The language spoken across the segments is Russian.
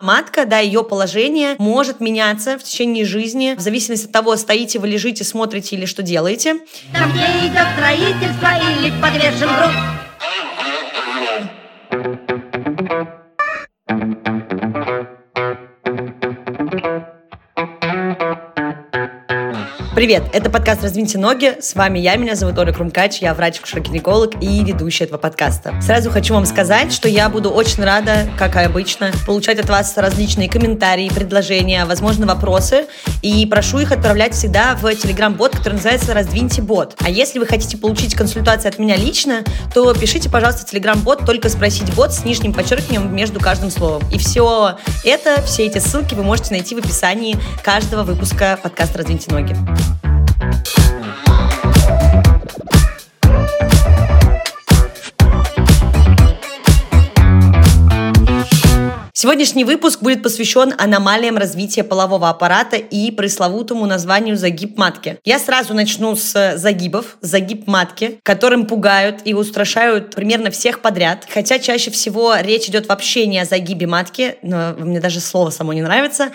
Матка, да, ее положение может меняться в течение жизни, в зависимости от того, стоите вы, лежите, смотрите или что делаете. Там, где идет строительство или подвешен друг. Привет, это подкаст «Раздвиньте ноги». С вами я, меня зовут Оля Крумкач, я врач-гинеколог и ведущая этого подкаста. Сразу хочу вам сказать, что я буду очень рада, как и обычно, получать от вас различные комментарии, предложения, возможно, вопросы. И прошу их отправлять всегда в телеграм-бот, который называется «Раздвиньте бот». А если вы хотите получить консультацию от меня лично, то пишите, пожалуйста, телеграм-бот «Только спросить бот» с нижним подчеркиванием между каждым словом. И все это, все эти ссылки вы можете найти в описании каждого выпуска подкаста «Раздвиньте ноги». Сегодняшний выпуск будет посвящен аномалиям развития полового аппарата и пресловутому названию загиб матки. Я сразу начну с загибов, загиб матки, которым пугают и устрашают примерно всех подряд. Хотя чаще всего речь идет вообще не о загибе матки, но мне даже слово само не нравится,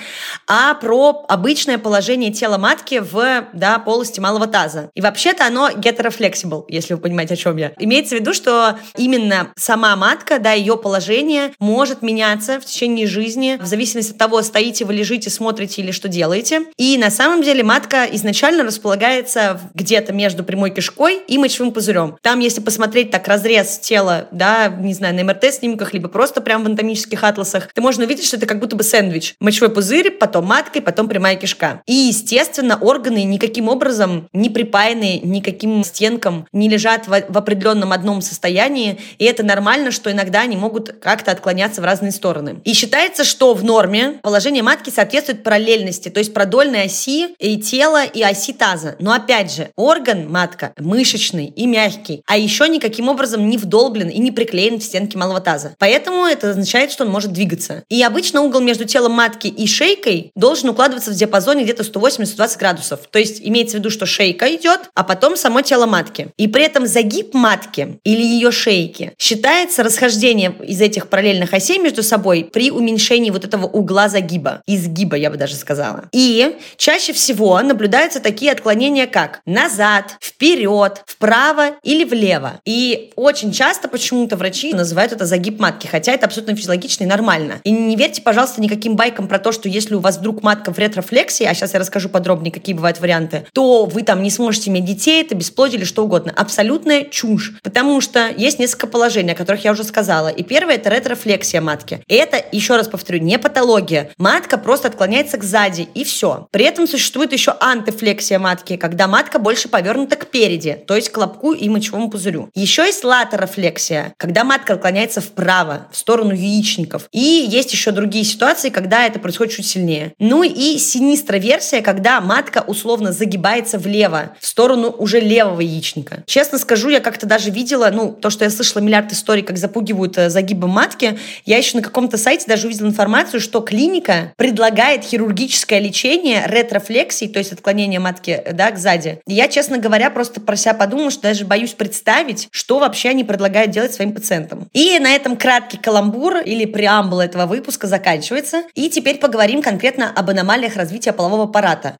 а про обычное положение тела матки в да, полости малого таза. И вообще-то оно гетерофлексибл, если вы понимаете, о чем я. Имеется в виду, что именно сама матка, да, ее положение может меняться в течение жизни, в зависимости от того, стоите вы, лежите, смотрите или что делаете. И на самом деле матка изначально располагается где-то между прямой кишкой и мочевым пузырем. Там, если посмотреть так разрез тела, да, не знаю, на МРТ-снимках, либо просто прям в анатомических атласах, ты можно увидеть, что это как будто бы сэндвич. Мочевой пузырь, потом матка и потом прямая кишка. И, естественно, органы никаким образом не припаяны никаким стенкам, не лежат в, в определенном одном состоянии, и это нормально, что иногда они могут как-то отклоняться в разные стороны. И считается, что в норме положение матки соответствует параллельности, то есть продольной оси и тела, и оси таза. Но опять же, орган матка мышечный и мягкий, а еще никаким образом не вдолблен и не приклеен в стенки малого таза. Поэтому это означает, что он может двигаться. И обычно угол между телом матки и шейкой должен укладываться в диапазоне где-то 180-120 градусов. То есть имеется в виду, что шейка идет, а потом само тело матки. И при этом загиб матки или ее шейки считается расхождение из этих параллельных осей между собой при уменьшении вот этого угла загиба, изгиба, я бы даже сказала. И чаще всего наблюдаются такие отклонения, как назад, вперед, вправо или влево. И очень часто почему-то врачи называют это загиб матки, хотя это абсолютно физиологично и нормально. И не верьте, пожалуйста, никаким байкам про то, что если у вас вдруг матка в ретрофлексии, а сейчас я расскажу подробнее, какие бывают варианты, то вы там не сможете иметь детей, это бесплодие или что угодно. Абсолютная чушь. Потому что есть несколько положений, о которых я уже сказала. И первое – это ретрофлексия матки. И еще раз повторю, не патология. Матка просто отклоняется к сзади, и все. При этом существует еще антифлексия матки, когда матка больше повернута к переди, то есть к лобку и мочевому пузырю. Еще есть латерофлексия, когда матка отклоняется вправо, в сторону яичников. И есть еще другие ситуации, когда это происходит чуть сильнее. Ну и синистроверсия, когда матка условно загибается влево, в сторону уже левого яичника. Честно скажу, я как-то даже видела, ну, то, что я слышала миллиард историй, как запугивают э, загибы матки, я еще на каком-то сайте даже увидела информацию, что клиника предлагает хирургическое лечение ретрофлексии, то есть отклонение матки да, к сзади. Я, честно говоря, просто про себя подумала, что даже боюсь представить, что вообще они предлагают делать своим пациентам. И на этом краткий каламбур или преамбул этого выпуска заканчивается. И теперь поговорим конкретно об аномалиях развития полового аппарата.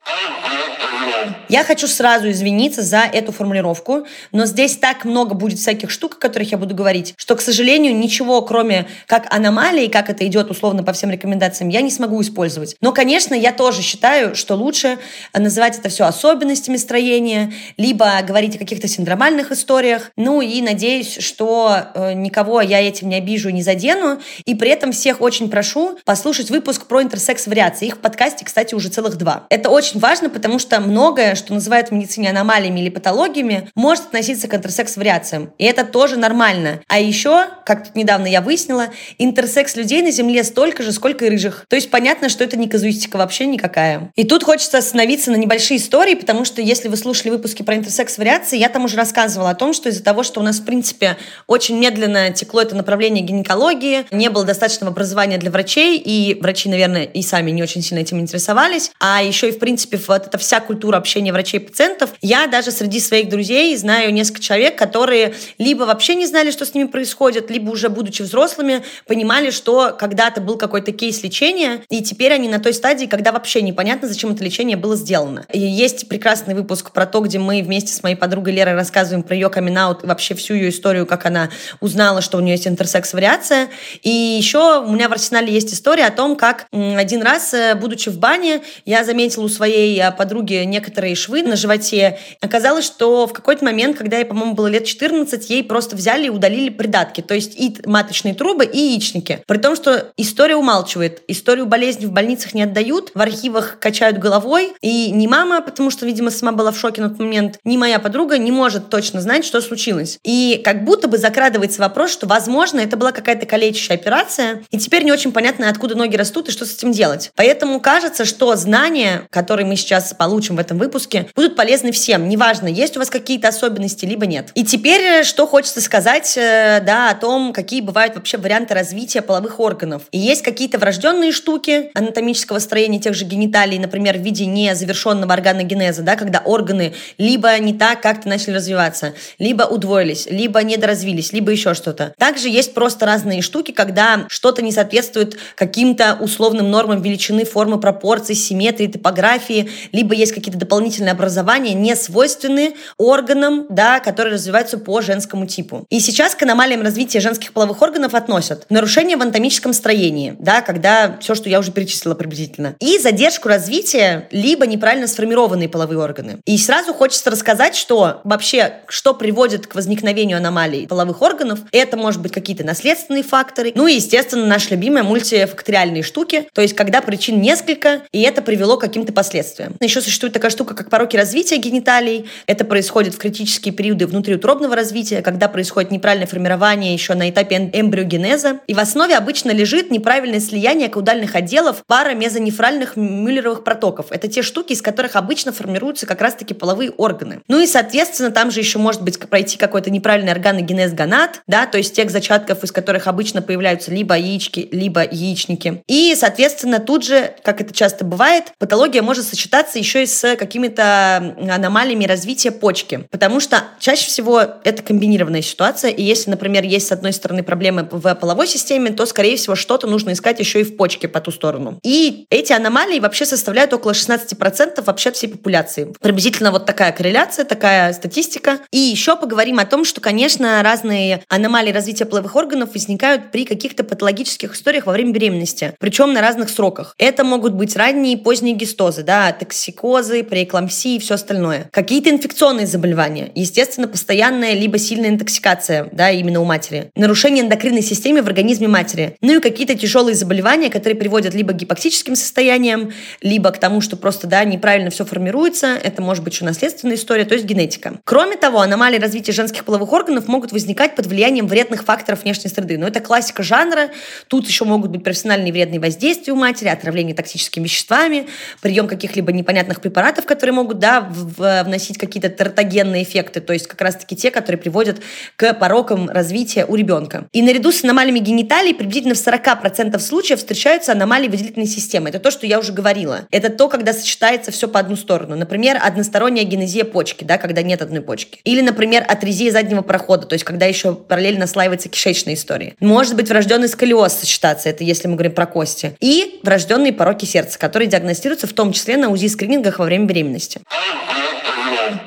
Я хочу сразу извиниться за эту формулировку, но здесь так много будет всяких штук, о которых я буду говорить, что, к сожалению, ничего, кроме как аномалии, как это идет условно по всем рекомендациям, я не смогу использовать. Но, конечно, я тоже считаю, что лучше называть это все особенностями строения, либо говорить о каких-то синдромальных историях. Ну и надеюсь, что э, никого я этим не обижу и не задену. И при этом всех очень прошу послушать выпуск про интерсекс-вариации. Их в подкасте, кстати, уже целых два. Это очень важно, потому что многое, что называют в медицине аномалиями или патологиями, может относиться к интерсекс-вариациям. И это тоже нормально. А еще, как тут недавно я выяснила, интерсекс людей на Земле столько же, сколько и рыжих. То есть понятно, что это не казуистика вообще никакая. И тут хочется остановиться на небольшие истории, потому что если вы слушали выпуски про интерсекс-вариации, я там уже рассказывала о том, что из-за того, что у нас, в принципе, очень медленно текло это направление гинекологии, не было достаточного образования для врачей, и врачи, наверное, и сами не очень сильно этим интересовались, а еще и, в принципе, вот эта вся культура общения врачей и пациентов. Я даже среди своих друзей знаю несколько человек, которые либо вообще не знали, что с ними происходит, либо уже будучи взрослыми, понимали, что когда-то был какой-то кейс лечения, и теперь они на той стадии, когда вообще непонятно, зачем это лечение было сделано. И есть прекрасный выпуск про то, где мы вместе с моей подругой Лерой рассказываем про ее камин вообще всю ее историю, как она узнала, что у нее есть интерсекс-вариация. И еще у меня в арсенале есть история о том, как один раз, э, будучи в бане, я заметила у своей э, подруги некоторые швы на животе. Оказалось, что в какой-то момент, когда ей, по-моему, было лет 14, ей просто взяли и удалили придатки, то есть и маточные трубы, и яичники. При том, что история умалчивает, историю болезни в больницах не отдают, в архивах качают головой, и ни мама, потому что, видимо, сама была в шоке на тот момент, ни моя подруга не может точно знать, что случилось. И как будто бы закрадывается вопрос, что, возможно, это была какая-то калечащая операция, и теперь не очень понятно, откуда ноги растут и что с этим делать. Поэтому кажется, что знания, которые мы сейчас получим в этом выпуске, будут полезны всем. Неважно, есть у вас какие-то особенности, либо нет. И теперь, э, что хочется сказать, э, да, о том, какие бывают вообще варианты развития половых органов. И есть какие-то врожденные штуки анатомического строения тех же гениталий, например, в виде незавершенного органогенеза, да, когда органы либо не так как-то начали развиваться, либо удвоились, либо недоразвились, либо еще что-то. Также есть просто разные штуки, когда что-то не соответствует каким-то условным нормам величины, формы, пропорций, симметрии, топографии, либо есть какие-то дополнительные образования, не свойственные органам, да, которые развиваются по женскому типу. И сейчас к аномалиям развития женских половых органов относят нарушение в анатомическом строении, да, когда все, что я уже перечислила приблизительно, и задержку развития, либо неправильно сформированные половые органы. И сразу хочется рассказать, что вообще, что приводит к возникновению аномалий половых органов, это может быть какие-то наследственные факторы, ну и, естественно, наша любимая мультифакториальные штуки, то есть когда причин несколько, и это привело к каким-то последствиям. Еще существует такая штука, как пороки развития гениталий. Это происходит в критические периоды внутриутробного развития, когда происходит неправильное формирование еще на этапе эмбриогенеза. И в основе обычно лежит неправильное слияние каудальных отделов пара мезонефральных мюллеровых протоков. Это те штуки, из которых обычно формируются как раз-таки половые органы. Ну и, соответственно, там же еще может быть пройти какой-то неправильный органогенез гонад, да, то есть тех зачатков, из которых обычно появляются либо яички, либо яичники. И, соответственно, тут же, как это часто бывает, патология может сочетаться еще и с какими-то аномалиями развития почки, потому что чаще всего это комбинированная ситуация, и если, например, есть с одной стороны проблемы в половой системе, то, скорее всего, что-то нужно искать еще и в почке по ту сторону. И эти аномалии вообще составляют около 16% вообще всей популяции. Приблизительно вот такая корреляция, такая статистика. И еще поговорим о том, что, конечно, разные аномалии развития половых органов возникают при каких-то патологических историях во время беременности, причем на разных сроках. Это могут быть ранние и поздние гистозы, да, токсикозы, преэклампсии и все остальное. Какие-то инфекционные заболевания, естественно, постоянная либо сильная интоксикация, да, именно у матери. Нарушение эндокринной системы в организме матери. Ну и какие-то тяжелые заболевания, которые приводят либо к гипоксическим состояниям, либо к тому, что просто, да, неправильно все формируется. Это может быть еще наследственная история, то есть генетика. Кроме того, аномалии развития женских половых органов могут возникать под влиянием вредных факторов внешней среды. Но это классика жанра. Тут еще могут быть профессиональные вредные воздействия у матери, отравление токсическими веществами, прием каких-либо непонятных препаратов, которые могут, да, вносить какие-то тертогенные эффекты, то есть как раз-таки те, которые приводят к порокам развития у ребенка. И наряду с аномалиями гениталий приблизительно в 40% случаев встречаются аномалии выделительной системы. Это то, что я уже говорила. Это то, когда сочетается все по одну сторону. Например, односторонняя генезия почки, да, когда нет одной почки. Или, например, атрезия заднего прохода, то есть когда еще параллельно слаивается кишечная история. Может быть врожденный сколиоз сочетаться, это если мы говорим про кости. И врожденные пороки сердца, которые диагностируются в том числе на УЗИ-скринингах во время беременности.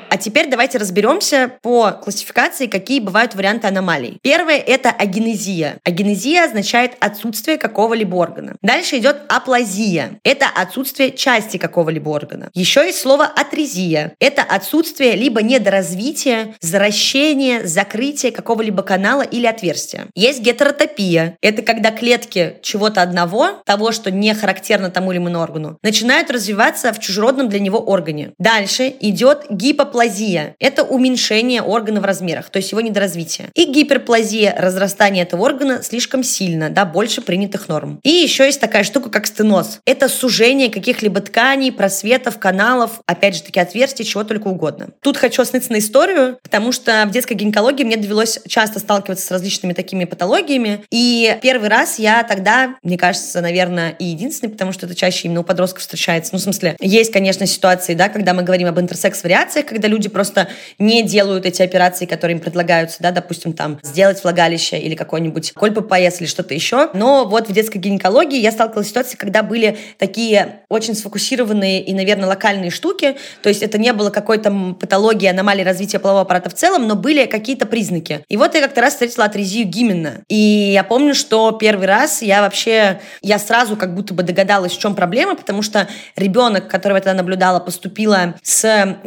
А теперь давайте разберемся по классификации, какие бывают варианты аномалий. Первое – это агенезия. Агенезия означает отсутствие какого-либо органа. Дальше идет аплазия. Это отсутствие части какого-либо органа. Еще есть слово атрезия. Это отсутствие либо недоразвития, заращения, закрытия какого-либо канала или отверстия. Есть гетеротопия. Это когда клетки чего-то одного, того, что не характерно тому или иному органу, начинают развиваться в чужеродном для него органе. Дальше идет гипоплазия это уменьшение органа в размерах, то есть его недоразвитие. И гиперплазия – разрастание этого органа слишком сильно, да, больше принятых норм. И еще есть такая штука, как стеноз. Это сужение каких-либо тканей, просветов, каналов, опять же таки отверстий, чего только угодно. Тут хочу остановиться на историю, потому что в детской гинекологии мне довелось часто сталкиваться с различными такими патологиями. И первый раз я тогда, мне кажется, наверное, и единственный, потому что это чаще именно у подростков встречается. Ну, в смысле, есть, конечно, ситуации, да, когда мы говорим об интерсекс-вариациях, когда люди просто не делают эти операции, которые им предлагаются, да, допустим, там, сделать влагалище или какой-нибудь кольпопояс или что-то еще. Но вот в детской гинекологии я сталкивалась с ситуацией, когда были такие очень сфокусированные и, наверное, локальные штуки, то есть это не было какой-то патологии, аномалии развития полового аппарата в целом, но были какие-то признаки. И вот я как-то раз встретила атрезию Гимена. И я помню, что первый раз я вообще, я сразу как будто бы догадалась, в чем проблема, потому что ребенок, которого я тогда наблюдала, поступила с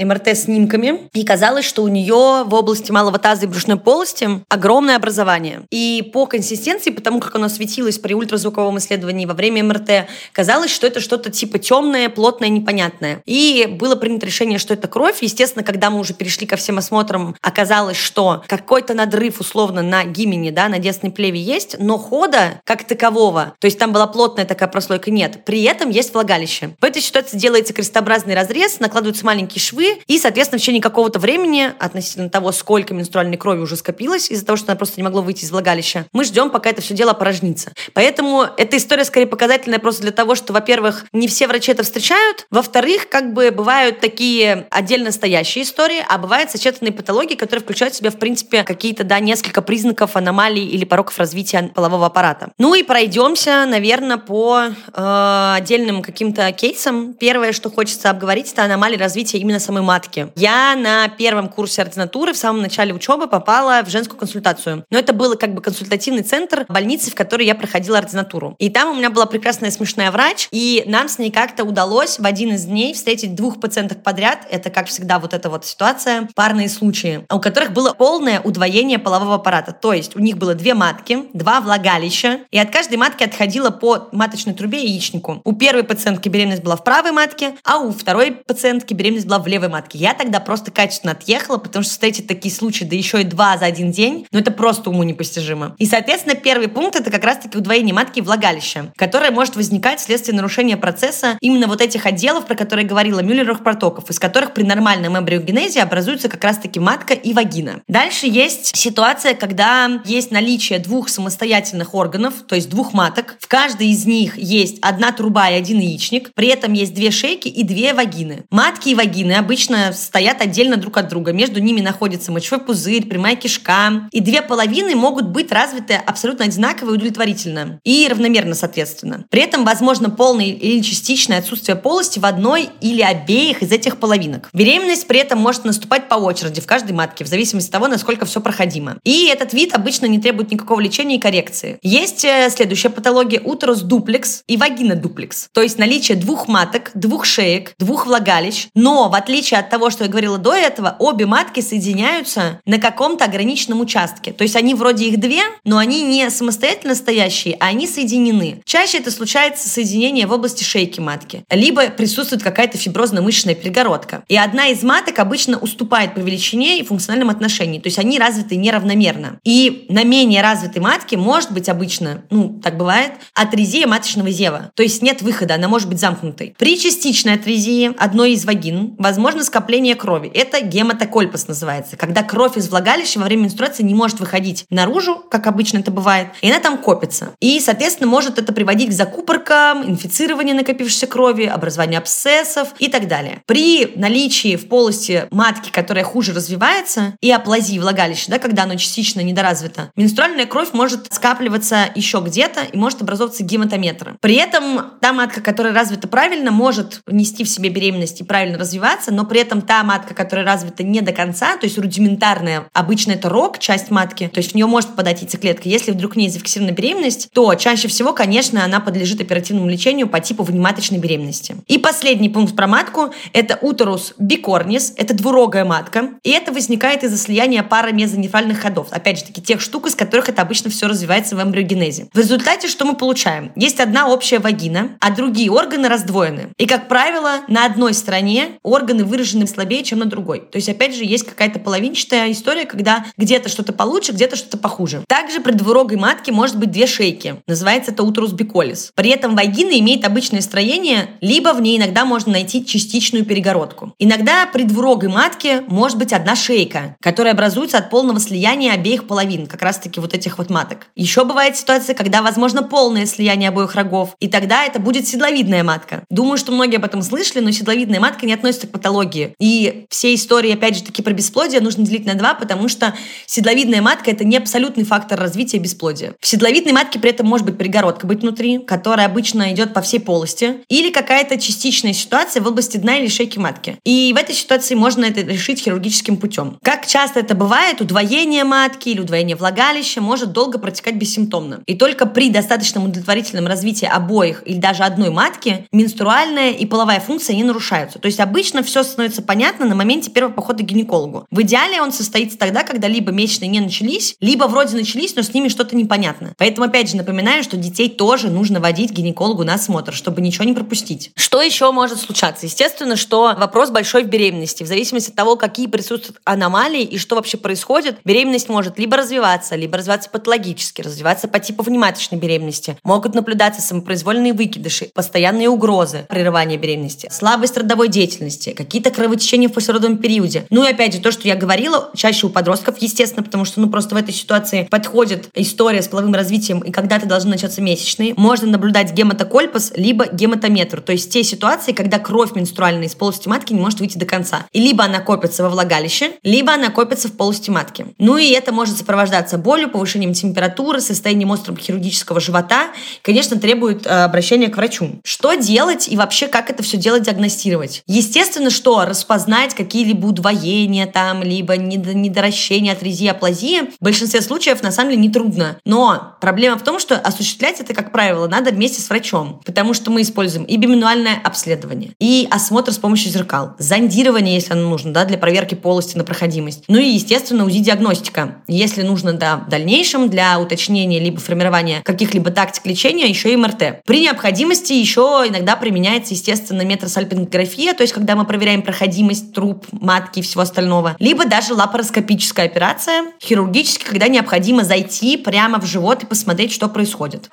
МРТ-снимками, и казалось, что у нее в области малого таза и брюшной полости огромное образование. И по консистенции, потому как оно светилось при ультразвуковом исследовании во время МРТ, казалось, что это что-то типа темное, плотное, непонятное. И было принято решение, что это кровь. Естественно, когда мы уже перешли ко всем осмотрам, оказалось, что какой-то надрыв условно на гимене, да, на десной плеве есть, но хода как такового, то есть там была плотная такая прослойка, нет. При этом есть влагалище. В этой ситуации делается крестообразный разрез, накладываются маленькие швы, и, соответственно, в течение какого-то времени, относительно того, сколько менструальной крови уже скопилось, из-за того, что она просто не могла выйти из влагалища, мы ждем, пока это все дело опорожнится. Поэтому эта история скорее показательная просто для того, что, во-первых, не все врачи это встречают, во-вторых, как бы бывают такие отдельно стоящие истории, а бывают сочетанные патологии, которые включают в себя, в принципе, какие-то, да, несколько признаков аномалий или пороков развития полового аппарата. Ну и пройдемся, наверное, по э, отдельным каким-то кейсам. Первое, что хочется обговорить, это аномалии развития именно самой матки. Я на первом курсе ординатуры в самом начале учебы попала в женскую консультацию. Но это был как бы консультативный центр больницы, в которой я проходила ординатуру. И там у меня была прекрасная смешная врач, и нам с ней как-то удалось в один из дней встретить двух пациенток подряд. Это, как всегда, вот эта вот ситуация, парные случаи, у которых было полное удвоение полового аппарата. То есть у них было две матки, два влагалища, и от каждой матки отходила по маточной трубе яичнику. У первой пациентки беременность была в правой матке, а у второй пациентки беременность была в левой матке. Я тогда просто качественно отъехала, потому что встретить такие случаи, да еще и два за один день, ну это просто уму непостижимо. И, соответственно, первый пункт это как раз-таки удвоение матки и влагалища, которое может возникать вследствие нарушения процесса именно вот этих отделов, про которые говорила Мюллеровых протоков, из которых при нормальном эмбриогенезе образуются как раз-таки матка и вагина. Дальше есть ситуация, когда есть наличие двух самостоятельных органов, то есть двух маток. В каждой из них есть одна труба и один яичник, при этом есть две шейки и две вагины. Матки и вагины обычно стоят отдельно друг от друга. Между ними находится мочевой пузырь, прямая кишка. И две половины могут быть развиты абсолютно одинаково и удовлетворительно. И равномерно, соответственно. При этом возможно полное или частичное отсутствие полости в одной или обеих из этих половинок. Беременность при этом может наступать по очереди в каждой матке, в зависимости от того, насколько все проходимо. И этот вид обычно не требует никакого лечения и коррекции. Есть э, следующая патология утерус дуплекс и вагина дуплекс. То есть наличие двух маток, двух шеек, двух влагалищ. Но в отличие от того, что я говорила до этого, обе матки соединяются на каком-то ограниченном участке. То есть они вроде их две, но они не самостоятельно стоящие, а они соединены. Чаще это случается соединение в области шейки матки. Либо присутствует какая-то фиброзно-мышечная перегородка. И одна из маток обычно уступает по величине и функциональном отношении. То есть они развиты неравномерно. И на менее развитой матке может быть обычно, ну, так бывает, атрезия маточного зева. То есть нет выхода, она может быть замкнутой. При частичной атрезии одной из вагин возможно скопление крови. Это гематокольпос называется. Когда кровь из влагалища во время менструации не может выходить наружу, как обычно это бывает, и она там копится. И, соответственно, может это приводить к закупоркам, инфицированию накопившейся крови, образованию абсцессов и так далее. При наличии в полости матки, которая хуже развивается, и аплазии влагалища, да, когда оно частично недоразвито, менструальная кровь может скапливаться еще где-то и может образовываться гематометры. При этом та матка, которая развита правильно, может нести в себе беременность и правильно развиваться, но при этом та матка, которая развита не до конца, то есть рудиментарная, обычно это рог, часть матки, то есть в нее может попадать яйцеклетка. Если вдруг в ней зафиксирована беременность, то чаще всего, конечно, она подлежит оперативному лечению по типу внематочной беременности. И последний пункт про матку – это утерус бикорнис, это двурогая матка, и это возникает из-за слияния пары мезонефральных ходов, опять же таки тех штук, из которых это обычно все развивается в эмбриогенезе. В результате что мы получаем? Есть одна общая вагина, а другие органы раздвоены. И, как правило, на одной стороне органы выражены слабее, чем на другой. То есть, опять же, есть какая-то половинчатая история, когда где-то что-то получше, где-то что-то похуже. Также при двурогой матке может быть две шейки. Называется это утрус биколис. При этом вагина имеет обычное строение, либо в ней иногда можно найти частичную перегородку. Иногда при двурогой матке может быть одна шейка, которая образуется от полного слияния обеих половин, как раз-таки вот этих вот маток. Еще бывает ситуация, когда возможно полное слияние обоих рогов, и тогда это будет седловидная матка. Думаю, что многие об этом слышали, но седловидная матка не относится к патологии. И все истории, опять же таки, про бесплодие нужно делить на два, потому что седловидная матка – это не абсолютный фактор развития бесплодия. В седловидной матке при этом может быть перегородка быть внутри, которая обычно идет по всей полости, или какая-то частичная ситуация в области дна или шейки матки. И в этой ситуации можно это решить хирургическим путем. Как часто это бывает, удвоение матки или удвоение влагалища может долго протекать бессимптомно. И только при достаточном удовлетворительном развитии обоих или даже одной матки менструальная и половая функция не нарушаются. То есть обычно все становится понятно на моменте первого похода к гинекологу. В идеале он состоится тогда, когда либо месячные не начались, либо вроде начались, но с ними что-то непонятно. Поэтому опять же напоминаю, что детей тоже нужно водить к гинекологу на осмотр, чтобы ничего не пропустить. Что еще может случаться? Естественно, что вопрос большой в беременности. В зависимости от того, какие присутствуют аномалии и что вообще происходит, беременность может либо развиваться, либо развиваться патологически, развиваться по типу внематочной беременности. Могут наблюдаться самопроизвольные выкидыши, постоянные угрозы прерывания беременности, слабость родовой деятельности, какие-то кровотечения в послеродовом периоде. Ну и опять же, то, что я говорила, чаще у подростков, естественно, потому что ну просто в этой ситуации подходит история с половым развитием, и когда-то должны начаться месячные. Можно наблюдать гематокольпас, либо гематометр, то есть те ситуации, когда кровь менструальная из полости матки не может выйти до конца. И либо она копится во влагалище, либо она копится в полости матки. Ну и это может сопровождаться болью, повышением температуры, состоянием острого хирургического живота. Конечно, требует э, обращения к врачу. Что делать и вообще как это все дело диагностировать? Естественно, что распознать какие-либо удвоения там, либо недоращения, атрезии, аплазии в большинстве случаев на самом деле нетрудно. Но проблема в том, что осуществлять это, как правило, надо вместе с врачом, потому что мы используем и биминуальное обследование, и осмотр с помощью зеркал, зондирование, если оно нужно, да, для проверки полости на проходимость, ну и, естественно, УЗИ-диагностика, если нужно, да, в дальнейшем для уточнения либо формирования каких-либо тактик лечения, еще и МРТ. При необходимости еще иногда применяется, естественно, метросальпингография, то есть когда мы проверяем проходимость труб, матки и всего остального, либо даже лапароскопическая операция, хирургически, когда необходимо зайти прямо в живот и посмотреть, что происходит.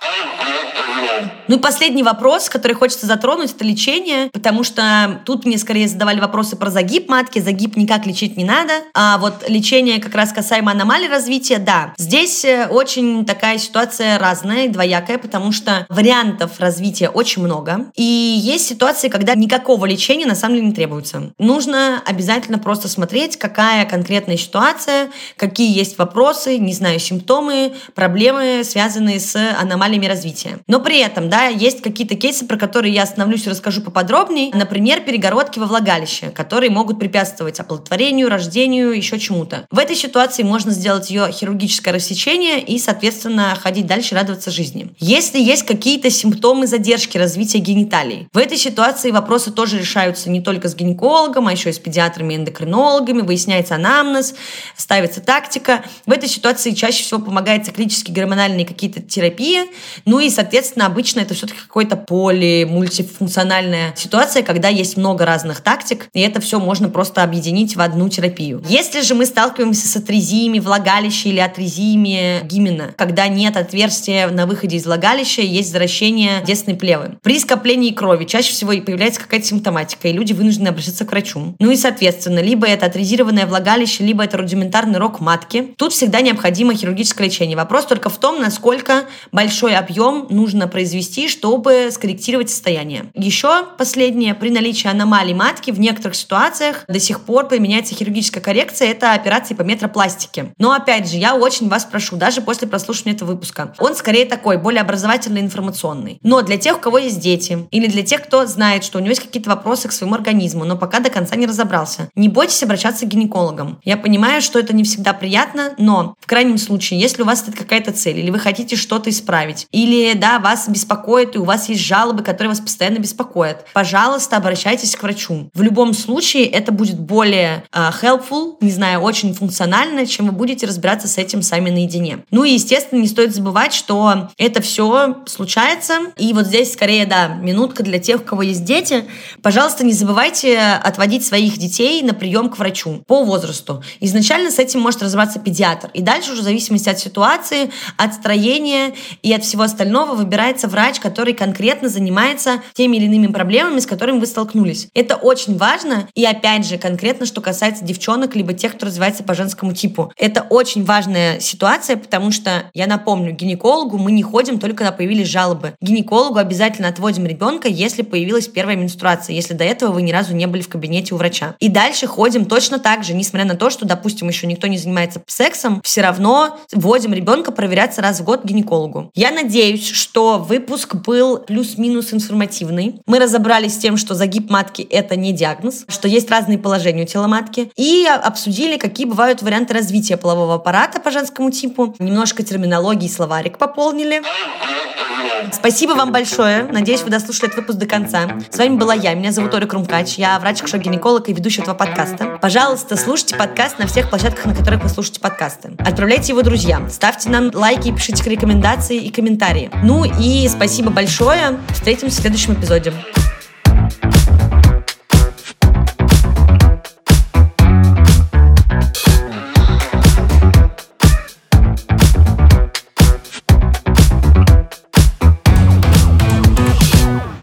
Ну и последний вопрос, который хочется затронуть, это лечение, потому что тут мне скорее задавали вопросы про загиб матки. Загиб никак лечить не надо. А вот лечение как раз касаемо аномалий развития, да. Здесь э, очень такая ситуация разная, двоякая, потому что вариантов развития очень много. И есть ситуации, когда никакого лечения на самом деле не требуется. Нужно обязательно просто смотреть, какая конкретная ситуация, какие есть вопросы, не знаю, симптомы, проблемы, связанные с аномалиями развития. Но при этом, да, да, есть какие-то кейсы, про которые я остановлюсь и расскажу поподробнее. Например, перегородки во влагалище, которые могут препятствовать оплодотворению, рождению, еще чему-то. В этой ситуации можно сделать ее хирургическое рассечение и, соответственно, ходить дальше, радоваться жизни. Если есть какие-то симптомы задержки развития гениталий, в этой ситуации вопросы тоже решаются не только с гинекологом, а еще и с педиатрами и эндокринологами, выясняется анамнез, ставится тактика. В этой ситуации чаще всего помогает циклические гормональные какие-то терапии, ну и, соответственно, обычно это все-таки какое-то поле, мультифункциональная ситуация, когда есть много разных тактик, и это все можно просто объединить в одну терапию. Если же мы сталкиваемся с атрезиями влагалища или атрезиями гимена, когда нет отверстия на выходе из влагалища, есть возвращение десной плевы. При скоплении крови чаще всего появляется какая-то симптоматика, и люди вынуждены обращаться к врачу. Ну и, соответственно, либо это атрезированное влагалище, либо это рудиментарный рог матки. Тут всегда необходимо хирургическое лечение. Вопрос только в том, насколько большой объем нужно произвести провести, чтобы скорректировать состояние. Еще последнее, при наличии аномалий матки в некоторых ситуациях до сих пор применяется хирургическая коррекция, это операции по метропластике. Но опять же, я очень вас прошу, даже после прослушивания этого выпуска, он скорее такой, более образовательный, информационный. Но для тех, у кого есть дети, или для тех, кто знает, что у него есть какие-то вопросы к своему организму, но пока до конца не разобрался, не бойтесь обращаться к гинекологам. Я понимаю, что это не всегда приятно, но в крайнем случае, если у вас стоит какая-то цель, или вы хотите что-то исправить, или да, вас беспокоит, и у вас есть жалобы, которые вас постоянно беспокоят, пожалуйста, обращайтесь к врачу. В любом случае это будет более uh, helpful, не знаю, очень функционально, чем вы будете разбираться с этим сами наедине. Ну и, естественно, не стоит забывать, что это все случается. И вот здесь скорее, да, минутка для тех, у кого есть дети. Пожалуйста, не забывайте отводить своих детей на прием к врачу по возрасту. Изначально с этим может разобраться педиатр. И дальше уже в зависимости от ситуации, от строения и от всего остального выбирается врач, который конкретно занимается теми или иными проблемами, с которыми вы столкнулись. Это очень важно. И опять же, конкретно, что касается девчонок, либо тех, кто развивается по женскому типу. Это очень важная ситуация, потому что, я напомню, гинекологу мы не ходим только когда появились жалобы. Гинекологу обязательно отводим ребенка, если появилась первая менструация, если до этого вы ни разу не были в кабинете у врача. И дальше ходим точно так же, несмотря на то, что, допустим, еще никто не занимается сексом, все равно вводим ребенка проверяться раз в год гинекологу. Я надеюсь, что выпуск был плюс-минус информативный. Мы разобрались с тем, что загиб матки – это не диагноз, что есть разные положения у тела матки, и обсудили, какие бывают варианты развития полового аппарата по женскому типу. Немножко терминологии словарик пополнили. Спасибо вам большое. Надеюсь, вы дослушали этот выпуск до конца. С вами была я. Меня зовут Ольга Крумкач. Я врач-гинеколог и ведущий этого подкаста. Пожалуйста, слушайте подкаст на всех площадках, на которых вы слушаете подкасты. Отправляйте его друзьям. Ставьте нам лайки, пишите рекомендации и комментарии. Ну Спасибо большое. Встретимся в следующем эпизоде.